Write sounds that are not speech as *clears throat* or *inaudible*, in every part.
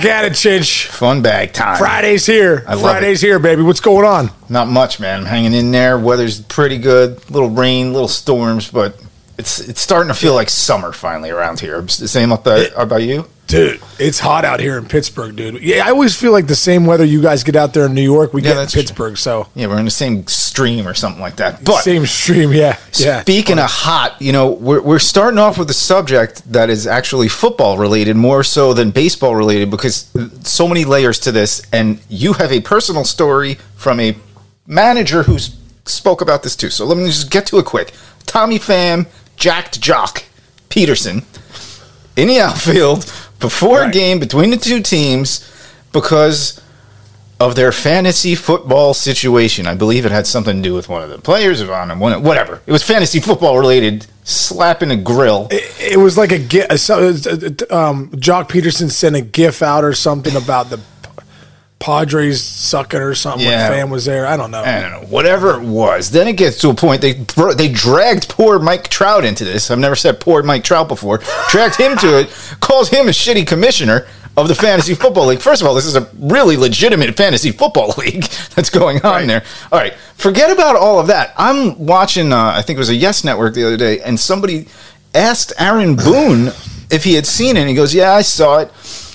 Back at it, Chinch. Fun bag time. Friday's here. I love Friday's here, baby. What's going on? Not much, man. I'm hanging in there. Weather's pretty good. Little rain, little storms, but it's it's starting to feel like summer finally around here. The same about, about you? Dude, it's hot out here in Pittsburgh, dude. Yeah, I always feel like the same weather you guys get out there in New York, we Yeah, get in that's true. Pittsburgh. So Yeah, we're in the same stream or something like that. But same stream, yeah, yeah. Speaking of hot, you know, we're, we're starting off with a subject that is actually football related more so than baseball related because so many layers to this. And you have a personal story from a manager who spoke about this too. So let me just get to it quick. Tommy Pham, jacked Joc Pederson in the outfield before a game between the two teams because of their fantasy football situation. I believe it had something to do with one of the players of on one whatever. It was fantasy football related. Slapping a grill. It, it was like a gif. So, um, Joc Pederson sent a gif out or something about the Padres sucking or something. Yeah. When Pham was there. I don't know. I don't know, whatever it was. Then it gets to a point they they dragged poor Mike Trout into this. I've never said poor Mike Trout before. Dragged him to it. Calls him a shitty commissioner of the fantasy football league. First of all, this is a really legitimate fantasy football *laughs* league that's going on Right. there. All right, forget about all of that. I'm watching. Uh, I think it was a Yes Network the other day, and somebody asked Aaron Boone if he had seen it. And he goes, "Yeah, I saw it."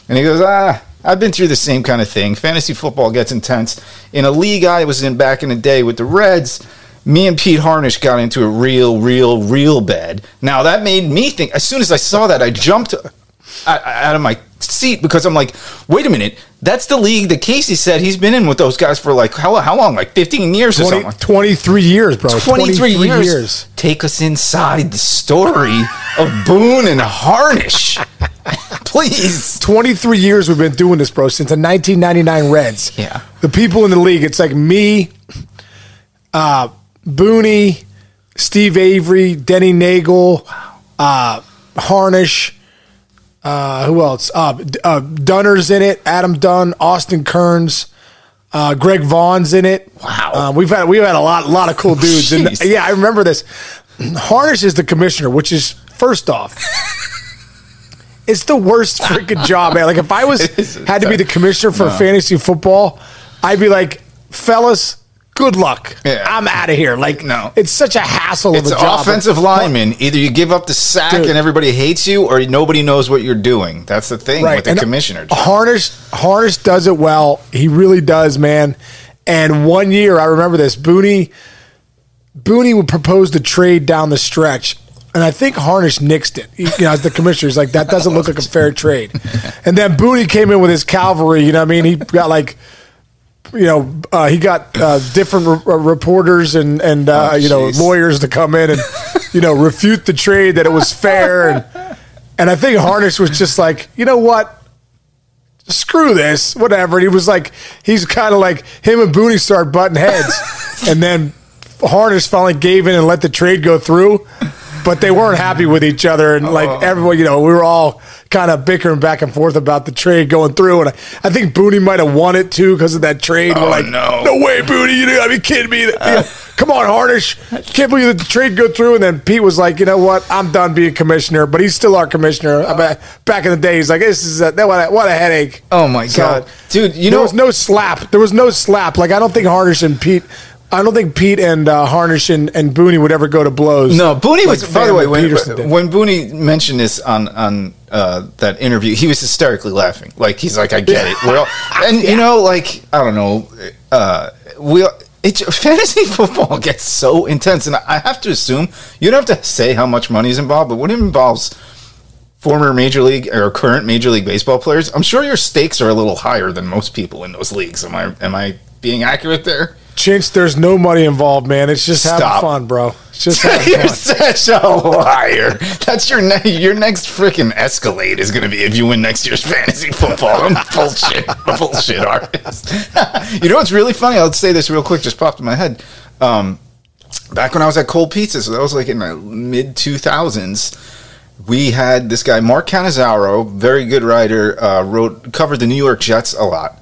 And he goes, "Ah." I've been through the same kind of thing. Fantasy football gets intense. In a league I was in back in the day with the Reds, me and Pete Harnisch got into a real, real, real bad. Now that made me think. As soon as I saw that, I jumped uh, out of my seat because I'm like, wait a minute, that's the league that Casey said he's been in with those guys for like how how long? Like 15 years or something. 23 years, bro. 23, years. Take us inside the story of Boone and Harnisch, *laughs* please. 23 years we've been doing this, bro, since the 1999 Reds. Yeah. The people in the league, it's like me, uh, Booney, Steve Avery, Denny Neagle, uh, Harnisch, uh, who else? Uh, uh, Dunner's in it, Adam Dunn, Austin Kearns. Uh, Greg Vaughn's in it. Wow. Uh, we've had we've had a lot lot of cool dudes. and *laughs* yeah, I remember this. Harnisch is the commissioner, which is first off, it's the worst freaking job, man. Like if I was *laughs* had to be the commissioner for fantasy football, I'd be like, fellas, good luck. Yeah. I'm out of here. Like, No. it's such a hassle It's of a job. offensive lineman. Either you give up the sack Dude. and everybody hates you, or nobody knows what you're doing. That's the thing with the and commissioner. Harnisch Harnisch does it well. He really does, man. And one year, I remember this. Booney Booney would propose the trade down the stretch, and I think Harnisch nixed it. He, you know, as the commissioner, he's like, "That doesn't look like a fair trade." *laughs* And then Booney came in with his cavalry. You know, what I mean, he got like. You know, uh, he got uh, different re- uh, reporters and and uh, Oh, you know lawyers to come in and you know refute the trade that it was fair and and I think Harnisch was just like, you know what, screw this, whatever. And he was like, he's kind of like him and Booney start butting heads, *laughs* and then Harnisch finally gave in and let the trade go through. But they weren't happy with each other, and Oh. like everyone, you know, we were all kind of bickering back and forth about the trade going through. And I, I think Booney might have won it too because of that trade. Oh, we're like, no. no way, Booney, you gotta be kidding me. Uh. Know, come on, Harnisch, can't believe that the trade go through. And then Pete was like, you know what, I'm done being commissioner, but he's still our commissioner. I mean, back in the day, he's like, this is a, what a, what a headache. Oh, my So, God. Dude, you there know- was no slap. There was no slap. Like I don't think Harnisch and Pete. I don't think Pete and uh, Harnisch and, and Booney would ever go to blows. No, Booney was. by the way, when, when Booney mentioned this on on uh, that interview, he was hysterically laughing. Like he's like, "I get it." We're all, *laughs* and you know, like I don't know, uh, we. It, fantasy *laughs* football gets so intense, and I have to assume you don't have to say how much money is involved, but when it involves former major league or current major league baseball players, I'm sure your stakes are a little higher than most people in those leagues. Am I am I being accurate there? Chinch, there's no money involved, man. It's just having Stop. fun, bro. It's just *laughs* having You're fun. such a liar. That's your ne- your next freaking Escalade is going to be if you win next year's fantasy football. I'm bullshit, bullshit artist. *laughs* you know what's really funny? I'll say this real quick. Just popped in my head. Um, back when I was at Cold Pizza, so that was like in the mid 2000s. We had this guy Mark Cannizzaro, very good writer, uh, wrote covered the New York Jets a lot,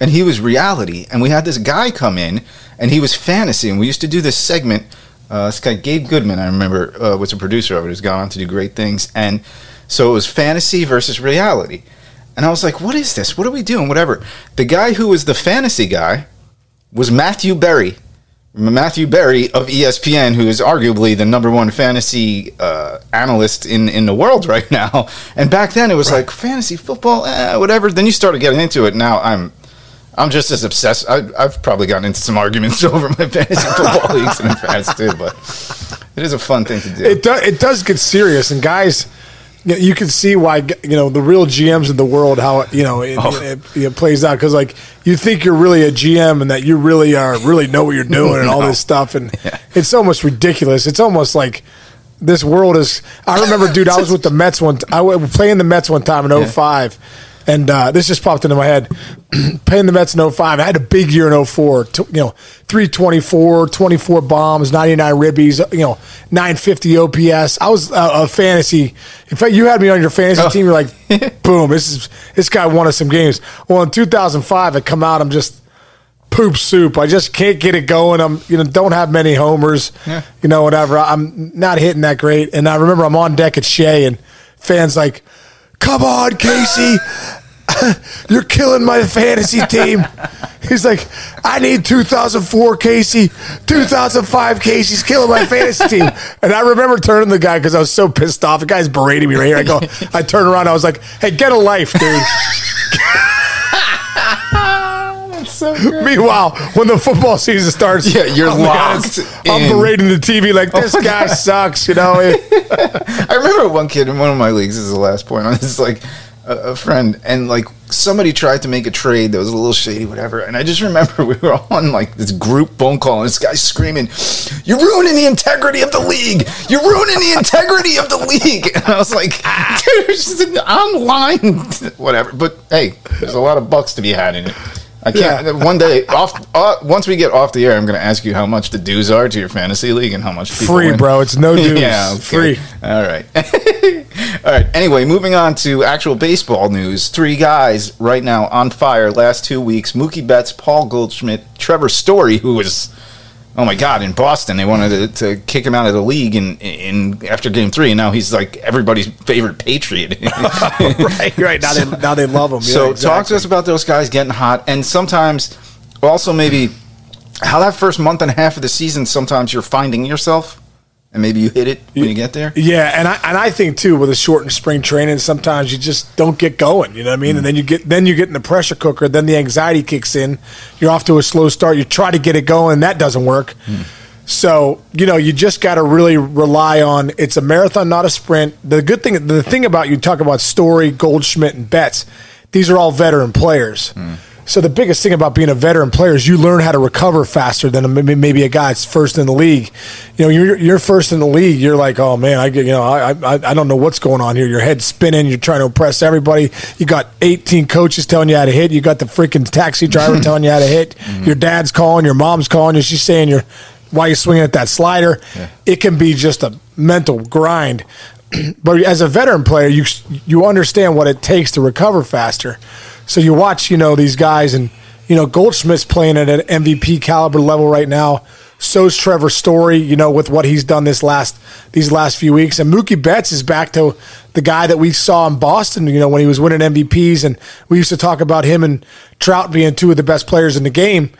and he was reality. And we had this guy come in, and he was fantasy. And we used to do this segment. Uh, this guy Gabe Goodman, I remember, uh, was a producer of it. Has gone on to do great things. And so it was fantasy versus reality. And I was like, what is this? What are we doing? Whatever. The guy who was the fantasy guy was Matthew Berry. Matthew Berry of ESPN, who is arguably the number one fantasy uh, analyst in, in the world *laughs* right now. And back then it was like fantasy football, eh, whatever. Then you started getting into it. Now I'm I'm just as obsessed. I, I've probably gotten into some arguments *laughs* over my fantasy football leagues in the past too, but it is a fun thing to do. It does. It does get serious, and guys, you, know, you can see why you know the real GMs in the world how you know it, Oh. it, it plays out because like you think you're really a GM and that you really are really know what you're *laughs* doing and all this stuff, and it's almost ridiculous. It's almost like. This world is. I remember, dude. I was with the Mets one. I was playing the Mets one time in 05, and uh, this just popped into my head. *clears throat* playing the Mets in 05. I had a big year in 04. T- you know, 324, 24 bombs, 99 ribbies, you know, 950 OPS. I was a, a fantasy. In fact, you had me on your fantasy Oh. team. You're like, *laughs* boom, this is this guy won us some games. Well, in 2005, I come out, I'm just poop soup. I just can't get it going. I'm, you know, don't have many homers, Yeah. you know, whatever. I'm not hitting that great. And I remember I'm on deck at Shea and fans like, come on, Casey. *laughs* You're killing my fantasy team. He's like, I need 2004 Casey, 2005 Casey's killing my fantasy team. And I remember turning the guy because I was so pissed off. The guy's berating me right here. I go, I turn around. I was like, Hey, get a life, dude. *laughs* so *laughs* good. Meanwhile, when the football season starts, Yeah, you're I'm the guy that's- locked I'm berating the TV like this oh guy sucks. You know, *laughs* I remember one kid in one of my leagues. This is the last point on this. Like a, a friend, and like somebody tried to make a trade that was a little shady, whatever. And I just remember *laughs* we were on like this group phone call, and this guy's screaming, "You're ruining the integrity of the league! You're ruining the integrity of the league!" And I was like, "Dude, it's just an online, whatever." But hey, there's a lot of bucks to be had in it. I can't. Yeah. One day, *laughs* off. Uh, once we get off the air, I'm going to ask you how much the dues are to your fantasy league and how much people free, win. bro. It's no *laughs* dues. Yeah, okay. free. All right. *laughs* All right. Anyway, moving on to actual baseball news. Three guys right now on fire last two weeks Mookie Betts, Paul Goldschmidt, Trevor Story, who was, oh my God, in Boston. They wanted to, to kick him out of the league in, in after game three, and now he's like everybody's favorite Patriot. *laughs* *laughs* right, right. Now they now they love him. So yeah, talk to us about those guys getting hot, and sometimes also maybe how that first month and a half of the season. Sometimes you're finding yourself, and maybe you hit it when you get there. Yeah, and I and I think too with a shortened spring training, sometimes you just don't get going. You know what I mean? And mm. then you get then you get in the pressure cooker. Then the anxiety kicks in. You're off to a slow start. You try to get it going, that doesn't work. Mm. So you know you just got to really rely on it's a marathon, not a sprint. The good thing, the thing about you talk about Story, Goldschmidt, and Betts. These are all veteran players. Mm. So the biggest thing about being a veteran player is you learn how to recover faster than maybe a guy that's first in the league. You know, you're you're first in the league. You're like, oh man, I get you know, I I, I don't know what's going on here. Your head's spinning. You're trying to impress everybody. You got 18 coaches telling you how to hit. You got the freaking taxi driver *laughs* telling you how to hit. Mm-hmm. Your dad's calling. Your mom's calling you. She's saying you're why you swinging at that slider. It can be just a mental grind. *clears throat* but as a veteran player, you you understand what it takes to recover faster. So you watch, you know, these guys, and you know Goldschmidt's playing at an MVP caliber level right now. So's Trevor Story, you know, with what he's done this last these last few weeks, and Mookie Betts is back to the guy that we saw in Boston. You know, when he was winning MVPs, and we used to talk about him and Trout being two of the best players in the game.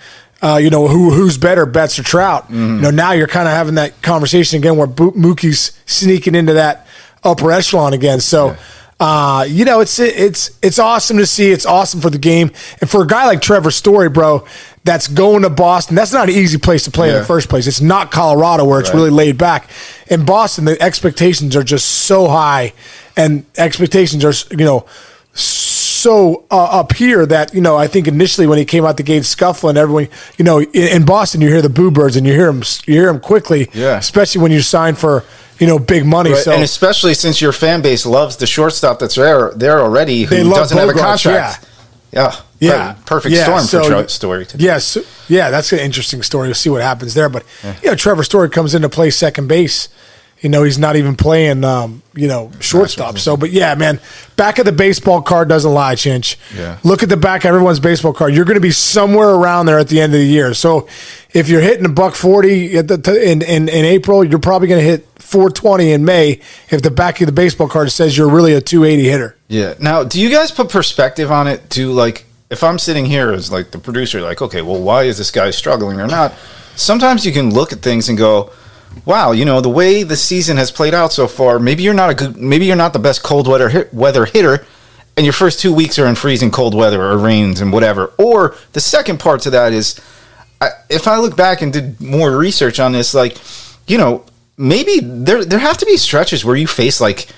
Uh, you know, who who's better, Betts or Trout? You know, now you're kind of having that conversation again where Mookie's sneaking into that upper echelon again. So, uh, you know, it's it's it's awesome to see. It's awesome for the game, and for a guy like Trevor Story, bro, that's going to Boston. That's not an easy place to play in the first place. It's not Colorado where it's Right. really laid back. In Boston, the expectations are just so high, and expectations are you know so uh, up here that you know I think initially when he came out the gate scuffling, everyone you know in, in Boston you hear the boo birds and you hear them you hear them quickly, Yeah. especially when you sign for you know big money. Right, So and especially since your fan base loves the shortstop that's there there already who doesn't have a contract. Yeah, Yeah, per- perfect Yeah, storm so- for Trout story. today. Yes, yeah, that's an interesting story. We'll see what happens there. But you know, Trevor Story comes in to play second base. You know, he's not even playing, um, you know, shortstop. So, but yeah, man, back of the baseball card doesn't lie, Chinch. Yeah. Look at the back of everyone's baseball card. You're going to be somewhere around there at the end of the year. So, if you're hitting a buck forty at the t- in, in in April, you're probably going to hit 420 in May. If the back of the baseball card says you're really a 280 hitter. Yeah. Now, do you guys put perspective on it? To like, if I'm sitting here as like the producer, like, okay, well, why is this guy struggling or not? Sometimes you can look at things and go, wow, you know, the way the season has played out so far, maybe you're not a good, maybe you're not the best cold weather hit, weather hitter, and your first two weeks are in freezing cold weather or rains and whatever. Or the second part to that is, I, if I look back and did more research on this, like, you know, maybe there there have to be stretches where you face like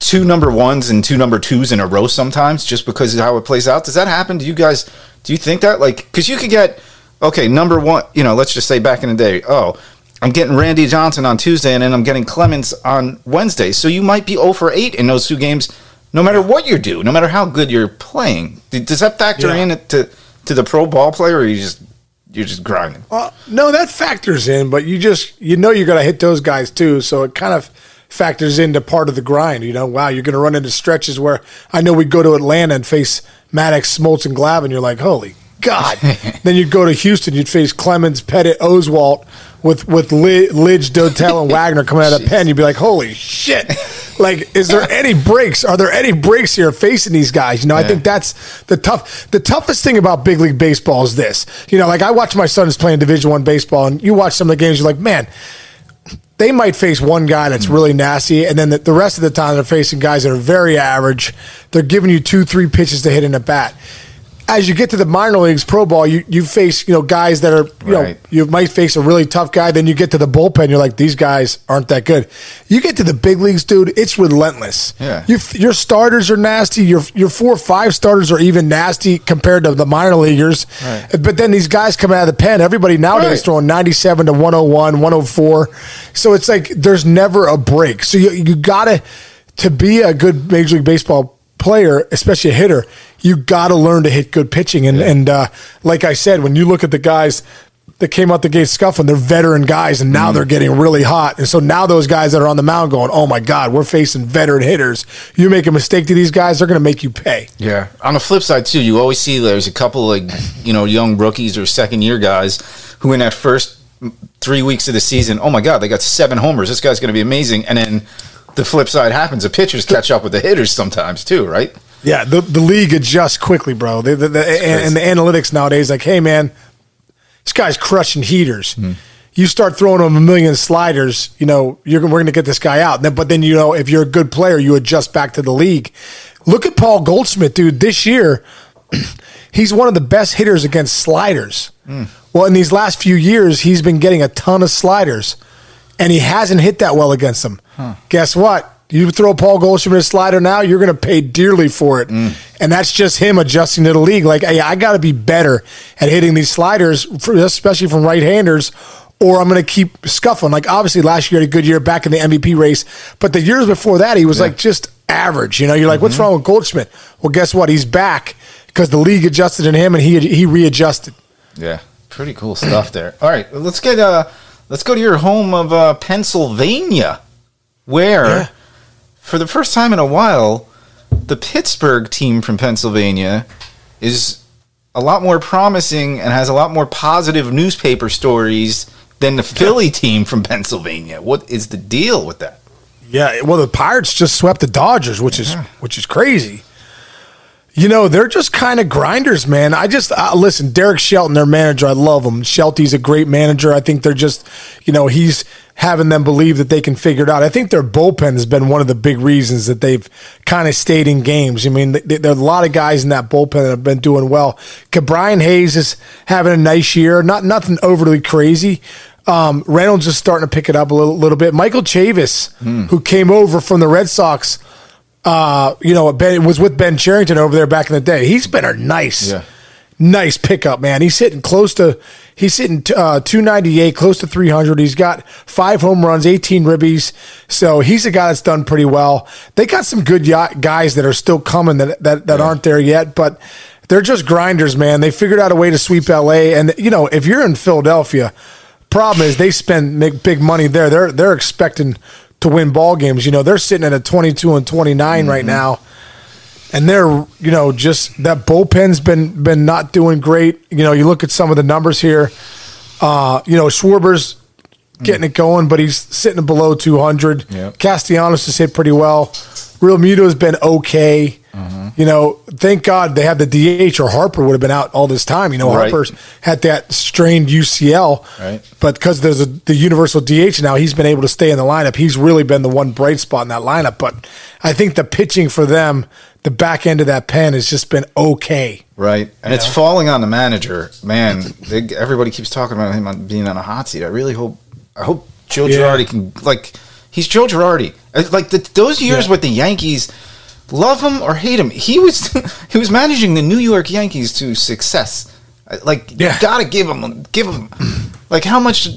two number ones and two number twos in a row sometimes just because of how it plays out. Does that happen? Do you guys do you think that like because you could get okay number one you know let's just say back in the day oh I'm getting Randy Johnson on Tuesday and then I'm getting Clemens on Wednesday so you might be 0 for 8 in those two games no matter what you do no matter how good you're playing does that factor Yeah. in to to the pro ball player or you just you're just grinding Well, no, that factors in, but you just you know you're going to hit those guys too, so it kind of factors into part of the grind. You know, wow, you're going to run into stretches where I know we go to Atlanta and face Maddux, Smoltz, and Glavine. You're like, holy God. *laughs* then you'd go to Houston, you'd face Clemens, Pettitte, Oswalt with with Lidge, Dotel, and *laughs* Wagner coming out of the pen. You'd be like, holy shit. Like, is there *laughs* any breaks? Are there any breaks here facing these guys? You know, I think that's the tough. The toughest thing about big league baseball is this. You know, like I watch my sons playing Division One baseball, and you watch some of the games. You're like, man, they might face one guy that's hmm. really nasty, and then the, the rest of the time they're facing guys that are very average. They're giving you two, three pitches to hit in a bat. As you get to the minor leagues, pro ball, you, you face you know guys that are you know Right. you might face a really tough guy. Then you get to the bullpen, you're like these guys aren't that good. You get to the big leagues, dude, it's relentless. Yeah. your your starters are nasty. Your your four or five starters are even nasty compared to the minor leaguers. Right. But then these guys come out of the pen. Everybody nowadays Right. throwing 97 to 101, 104. So it's like there's never a break. So you, you got to, to be a good Major League Baseball player, especially a hitter, you got to learn to hit good pitching. And, and uh, like I said, when you look at the guys that came out the gate scuffling, they're veteran guys, and now they're getting really hot. And so now those guys that are on the mound going, oh my God, we're facing veteran hitters. You make a mistake to these guys, they're going to make you pay. Yeah. On the flip side too, you always see there's a couple like you know young rookies or second year guys who in that first three weeks of the season, oh my god, they got seven homers. This guy's going to be amazing. And then the flip side happens: the pitchers catch up with the hitters sometimes too, right? Yeah, the, the league adjusts quickly, bro. The, the, the, and, and the analytics nowadays, like, hey, man, this guy's crushing heaters. Hmm. You start throwing him a million sliders, you know, you're we're going to get this guy out. But then, you know, if you're a good player, you adjust back to the league. Look at Paul Goldschmidt, dude. This year, *clears throat* he's one of the best hitters against sliders. Hmm. Well, in these last few years, he's been getting a ton of sliders, and he hasn't hit that well against them. Guess what? You throw Paul Goldschmidt a slider now, you're going to pay dearly for it. And that's just him adjusting to the league. Like, hey, I got to be better at hitting these sliders, especially from right handers, or I'm going to keep scuffling. Like, obviously, last year had a good year back in the MVP race, but the years before that, he was like just average. You know, you're like, what's wrong with Goldschmidt? Well, guess what? He's back because the league adjusted in him and he he readjusted. Yeah, pretty cool stuff there. All right, let's get uh, let's go to your home of uh, Pennsylvania, where Yeah. for the first time in a while, the Pittsburgh team from Pennsylvania is a lot more promising and has a lot more positive newspaper stories than the Philly team from Pennsylvania. What is the deal with that? Yeah, well, the Pirates just swept the Dodgers, which is which is crazy. You know, they're just kind of grinders, man. I just uh, listen, Derek Shelton, their manager, I love him. Shelty's a great manager. I think they're just, you know, he's having them believe that they can figure it out. I think their bullpen has been one of the big reasons that they've kind of stayed in games. I mean, th- there are a lot of guys in that bullpen that have been doing well. Brian Hayes is having a nice year, not nothing overly crazy. Um, Reynolds is starting to pick it up a little, little bit. Michael Chavis, who came over from the Red Sox, uh, you know, ben, was with Ben Cherington over there back in the day. He's been a nice, Yeah. nice pickup, man. He's hitting close to, he's hitting uh, 298, close to 300. He's got five home runs, 18 ribbies. So he's a guy that's done pretty well. They got some good guys that are still coming that, that, that aren't there yet, but they're just grinders, man. They figured out a way to sweep LA. And, you know, if you're in Philadelphia, problem is they spend make big money there. They're, they're expecting to win ball games. You know, they're sitting at a 22 and 29 right now. And they're, you know, just that bullpen's been been not doing great. You know, you look at some of the numbers here. Uh, you know, Schwarber's getting it going, but he's sitting below 200. Yep. Castellanos has hit pretty well. Realmuto's been okay. You know, thank God they have the DH or Harper would have been out all this time. You know, Right. Harper's had that strained UCL, Right. but because there's a, the universal DH now, he's been able to stay in the lineup. He's really been the one bright spot in that lineup. But I think the pitching for them, the back end of that pen, has just been okay. Right, and it's falling on the manager. Man, they, everybody keeps talking about him being on a hot seat. I really hope, I hope Joe Yeah. Girardi can like. He's Joe Girardi. Uh, Like the, those years Yeah. with the Yankees, love him or hate him, he was *laughs* he was managing the New York Yankees to success. Uh, Like Yeah. you gotta give him, give him. Like how much,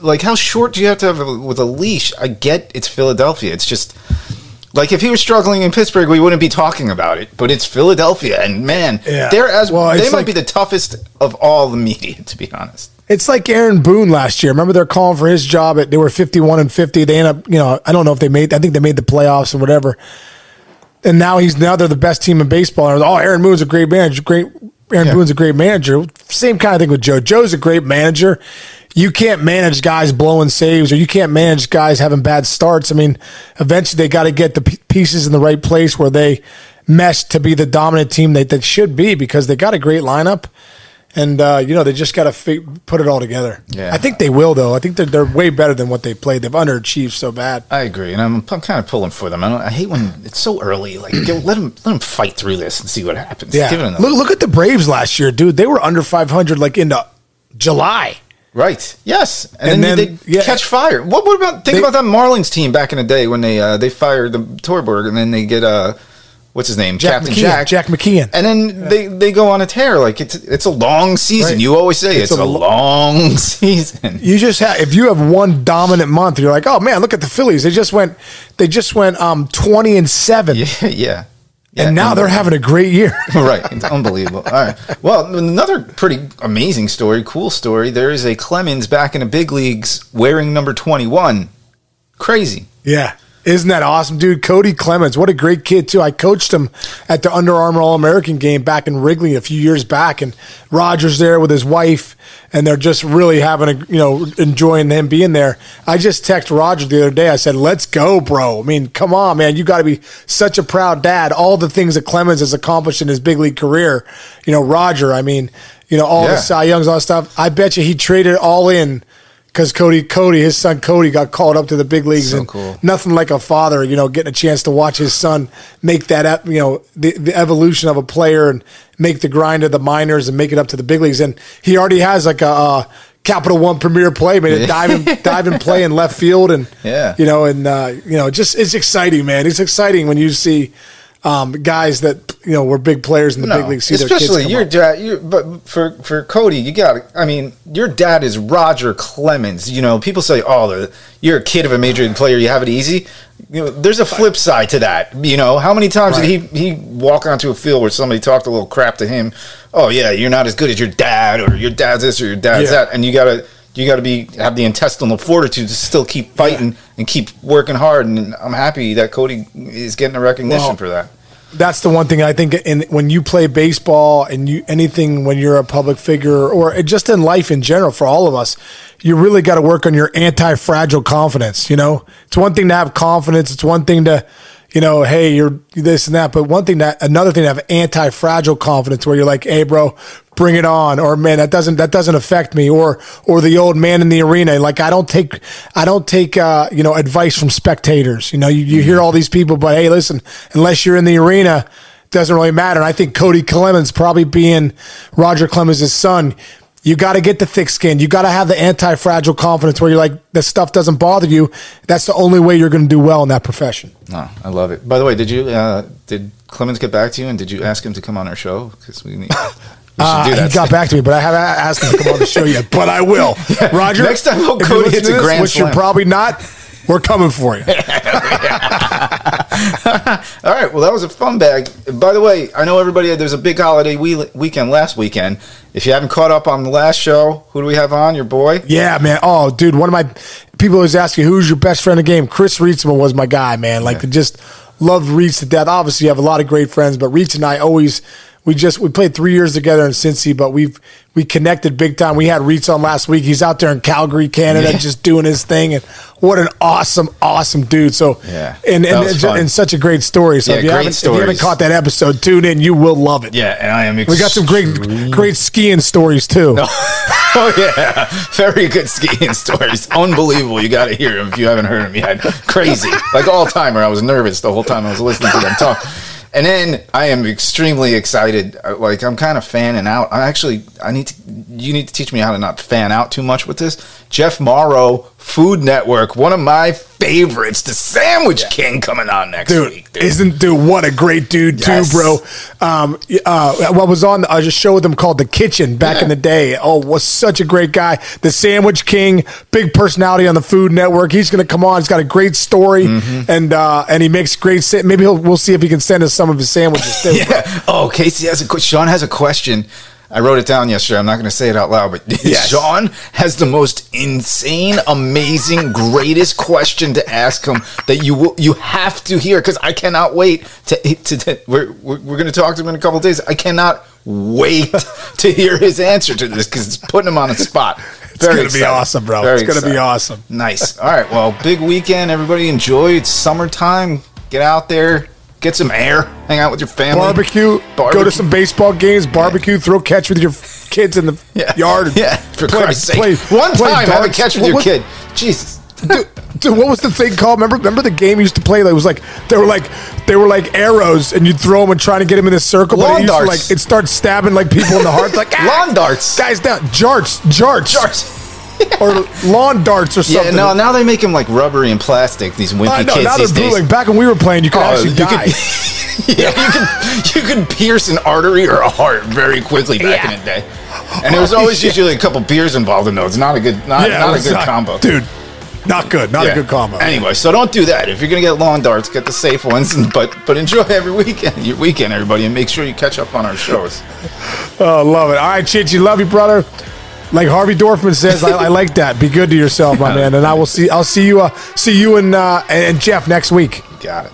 like how short do you have to have with a leash? I get it's Philadelphia. It's just. Like if he was struggling in Pittsburgh, we wouldn't be talking about it. But it's Philadelphia, and man, Yeah. they're as Well, they might like- be the toughest of all the media, to be honest. It's like Aaron Boone last year. Remember they're calling for his job at they were 51 and 50. They end up, you know, I don't know if they made I think they made the playoffs or whatever. And now he's now they're the best team in baseball. And oh, Aaron Boone's a great manager. Great Aaron Yeah. Boone's a great manager. Same kind of thing with Joe. Joe's a great manager. You can't manage guys blowing saves or you can't manage guys having bad starts. I mean, eventually they got to get the pieces in the right place where they mesh to be the dominant team that they should be because they got a great lineup. And uh, you know they just got to fi- put it all together. Yeah. I think they will though. I think they're, they're way better than what they played. They've underachieved so bad. I agree, and I'm, I'm kind of pulling for them. I, don't, I hate when it's so early. Like let them let them fight through this and see what happens. Yeah, look look at the Braves last year, dude. They were under 500 like into July. right. Yes, and, And then, then- they yeah. catch fire. What, what about think They- about that Marlins team back in the day when they uh, they fired the Torborg and then they get uh what's his name Jack Captain McKeon, Jack Jack McKeon. and then they, they go on a tear like it's it's a long season. Right. You always say it's, It's a, a long *laughs* season. You just have if you have one dominant month, you're like, oh man, look at the Phillies. They just went they just went um 20 and seven, Yeah, yeah. *laughs* Yeah, and now they're having a great year. *laughs* right. It's unbelievable. All right. Well, another pretty amazing story, cool story. There is a Clemens back in the big leagues wearing number 21. Crazy. Yeah. Isn't that awesome, dude? Cody Clemens, what a great kid too. I coached him at the Under Armour All American game back in Wrigley a few years back, and Rogers there with his wife, and they're just really having a you know enjoying him being there. I just texted Roger the other day. I said, "Let's go, bro. I mean, come on, man. You got to be such a proud dad. All the things that Clemens has accomplished in his big league career. You know, Roger. I mean, you know, all Yeah. the Cy Youngs, all that stuff. I bet you he traded all in." Because Cody, Cody, his son Cody, got called up to the big leagues, So and cool. nothing like a father, you know, getting a chance to watch his son make that, you know, the, the evolution of a player and make the grind of the minors and make it up to the big leagues. And he already has like a, uh Capital One Premier play, made a dive and *laughs* dive and play in left field, and Yeah. you know, and uh, you know, just it's exciting, man. It's exciting when you see um, guys that you know were big players in the big leagues. See especially your up. dad. You, but for for Cody, you got. I mean, your dad is Roger Clemens. You know, people say, "Oh, you're a kid of a major league player. You have it easy." You know, there's a flip side to that. You know, how many times did he he walk onto a field where somebody talked a little crap to him? Oh yeah, you're not as good as your dad, or your dad's this, or your dad's Yeah. that, and you gotta. You got to be have the intestinal fortitude to still keep fighting and keep working hard, and I'm happy that Cody is getting a recognition Well, for that. That's the one thing I think in when you play baseball and you anything when you're a public figure or just in life in general for all of us, you really got to work on your anti-fragile confidence. You know, it's one thing to have confidence. It's one thing to, you know, hey, you're this and that. But one thing that another thing to have anti-fragile confidence where you're like, hey, bro, bring it on, or man, that doesn't that doesn't affect me, or or the old man in the arena. Like I don't take I don't take uh, you know advice from spectators. You know, you, you hear all these people, but hey, listen, unless you're in the arena, it doesn't really matter. And I think Cody Clemens probably being Roger Clemens' son. You got to get the thick skin. You got to have the anti-fragile confidence where you're like, this stuff doesn't bother you. That's the only way you're going to do well in that profession. No, I love it. By the way, did you uh, did Clemens get back to you and did you ask him to come on our show? Because we need. *laughs* Uh, he got back to me, but I haven't asked him to come on the show yet. But I will. *laughs* Roger, Next time, if Cody hits a grand which you're probably not, we're coming for you. *laughs* All right. Well, that was a fun bag. By the way, I know everybody. There's a big holiday we- weekend last weekend. If you haven't caught up on the last show, who do we have on? Your boy. Yeah, man. Oh, dude, one of my people always asking who's your best friend in the game. Chris Reitsma was my guy, man. Like, just loved Reitz to death. Obviously, you have a lot of great friends, but Reitz and I always we just we played three years together in Cincy, but we've we connected big time. We had Reeds on last week. He's out there in Calgary, Canada, Yeah. just doing his thing, and what an awesome, awesome dude. So Yeah, and and, and, and such a great story. So Yeah, if you if you haven't caught that episode, tune in. You will love it. Yeah, and I am. We got some great great skiing stories too. *laughs* oh yeah, very good skiing stories. Unbelievable. You got to hear them if you haven't heard them yet. Crazy, like all timer. I was nervous the whole time I was listening to them talk. And then I am extremely excited. Uh, Like I'm kind of fanning out. I actually I need to. You need to teach me how to not fan out too much with this. Jeff Mauro, Food Network, one of my favorites, the Sandwich King, coming on next Dude, week. dude. isn't dude what a great dude Yes. too, bro. Um, uh, what was on a show with him called The Kitchen back Yeah. in the day. Oh, was such a great guy. The Sandwich King, big personality on the Food Network. He's going to come on. He's got a great story, Mm-hmm. and uh, and he makes great. Maybe he'll, we'll see if he can send us some of his sandwiches too. *laughs* Yeah. Oh, Casey has a Sean has a question. I wrote it down yesterday. I'm not going to say it out loud, but *laughs* Yes. Sean has the most insane, amazing, greatest question to ask him that you will you have to hear because I cannot wait to to, to we're we're, we're going to talk to him in a couple days. I cannot wait *laughs* to hear his answer to this because it's putting him on the spot. It's gonna be awesome, bro. It's gonna be awesome. Nice. All right. Well, big weekend. Everybody enjoy. It's summertime. Get out there. Get some air. Hang out with your family. Barbecue, go to some baseball games, barbecue, throw catch with your kids in the *laughs* Yeah. yard. *laughs* Yeah, for Play- Christ's sake. play- One play time, have a catch with What your kid. Jesus. dude, dude, what was the thing called? Remember, remember the game you used to play? That was like they were like they were like arrows, and you'd throw them and trying to get them in a circle. but it used to, like it starts stabbing like people in the heart. Like *laughs* ah, Lawn darts. guys down, jarts, jarts, Darts. Or lawn darts or something. Yeah, no, now they make them like rubbery and plastic. These wimpy I know. kids Now they're these days. bootleg. Back when we were playing, you could Oh, actually you die. could- *laughs* *laughs* yeah, you could you could pierce an artery or a heart very quickly back Yeah. in the day. And there was oh, always Yeah. usually a couple beers involved in those. Not a good, not, yeah, not a was good not- combo, dude. Not good. Not Yeah. a good combo. Anyway, so don't do that. If you're gonna get lawn darts, get the safe ones. *laughs* But but enjoy every weekend, your weekend, everybody, and make sure you catch up on our shows. Oh, love it. All right, Chichi, love you, brother. Like Harvey Dorfman says, I, I like that. Be good to yourself, my man. And I will see. I'll see you. Uh, see you and uh, and Jeff next week. Got it.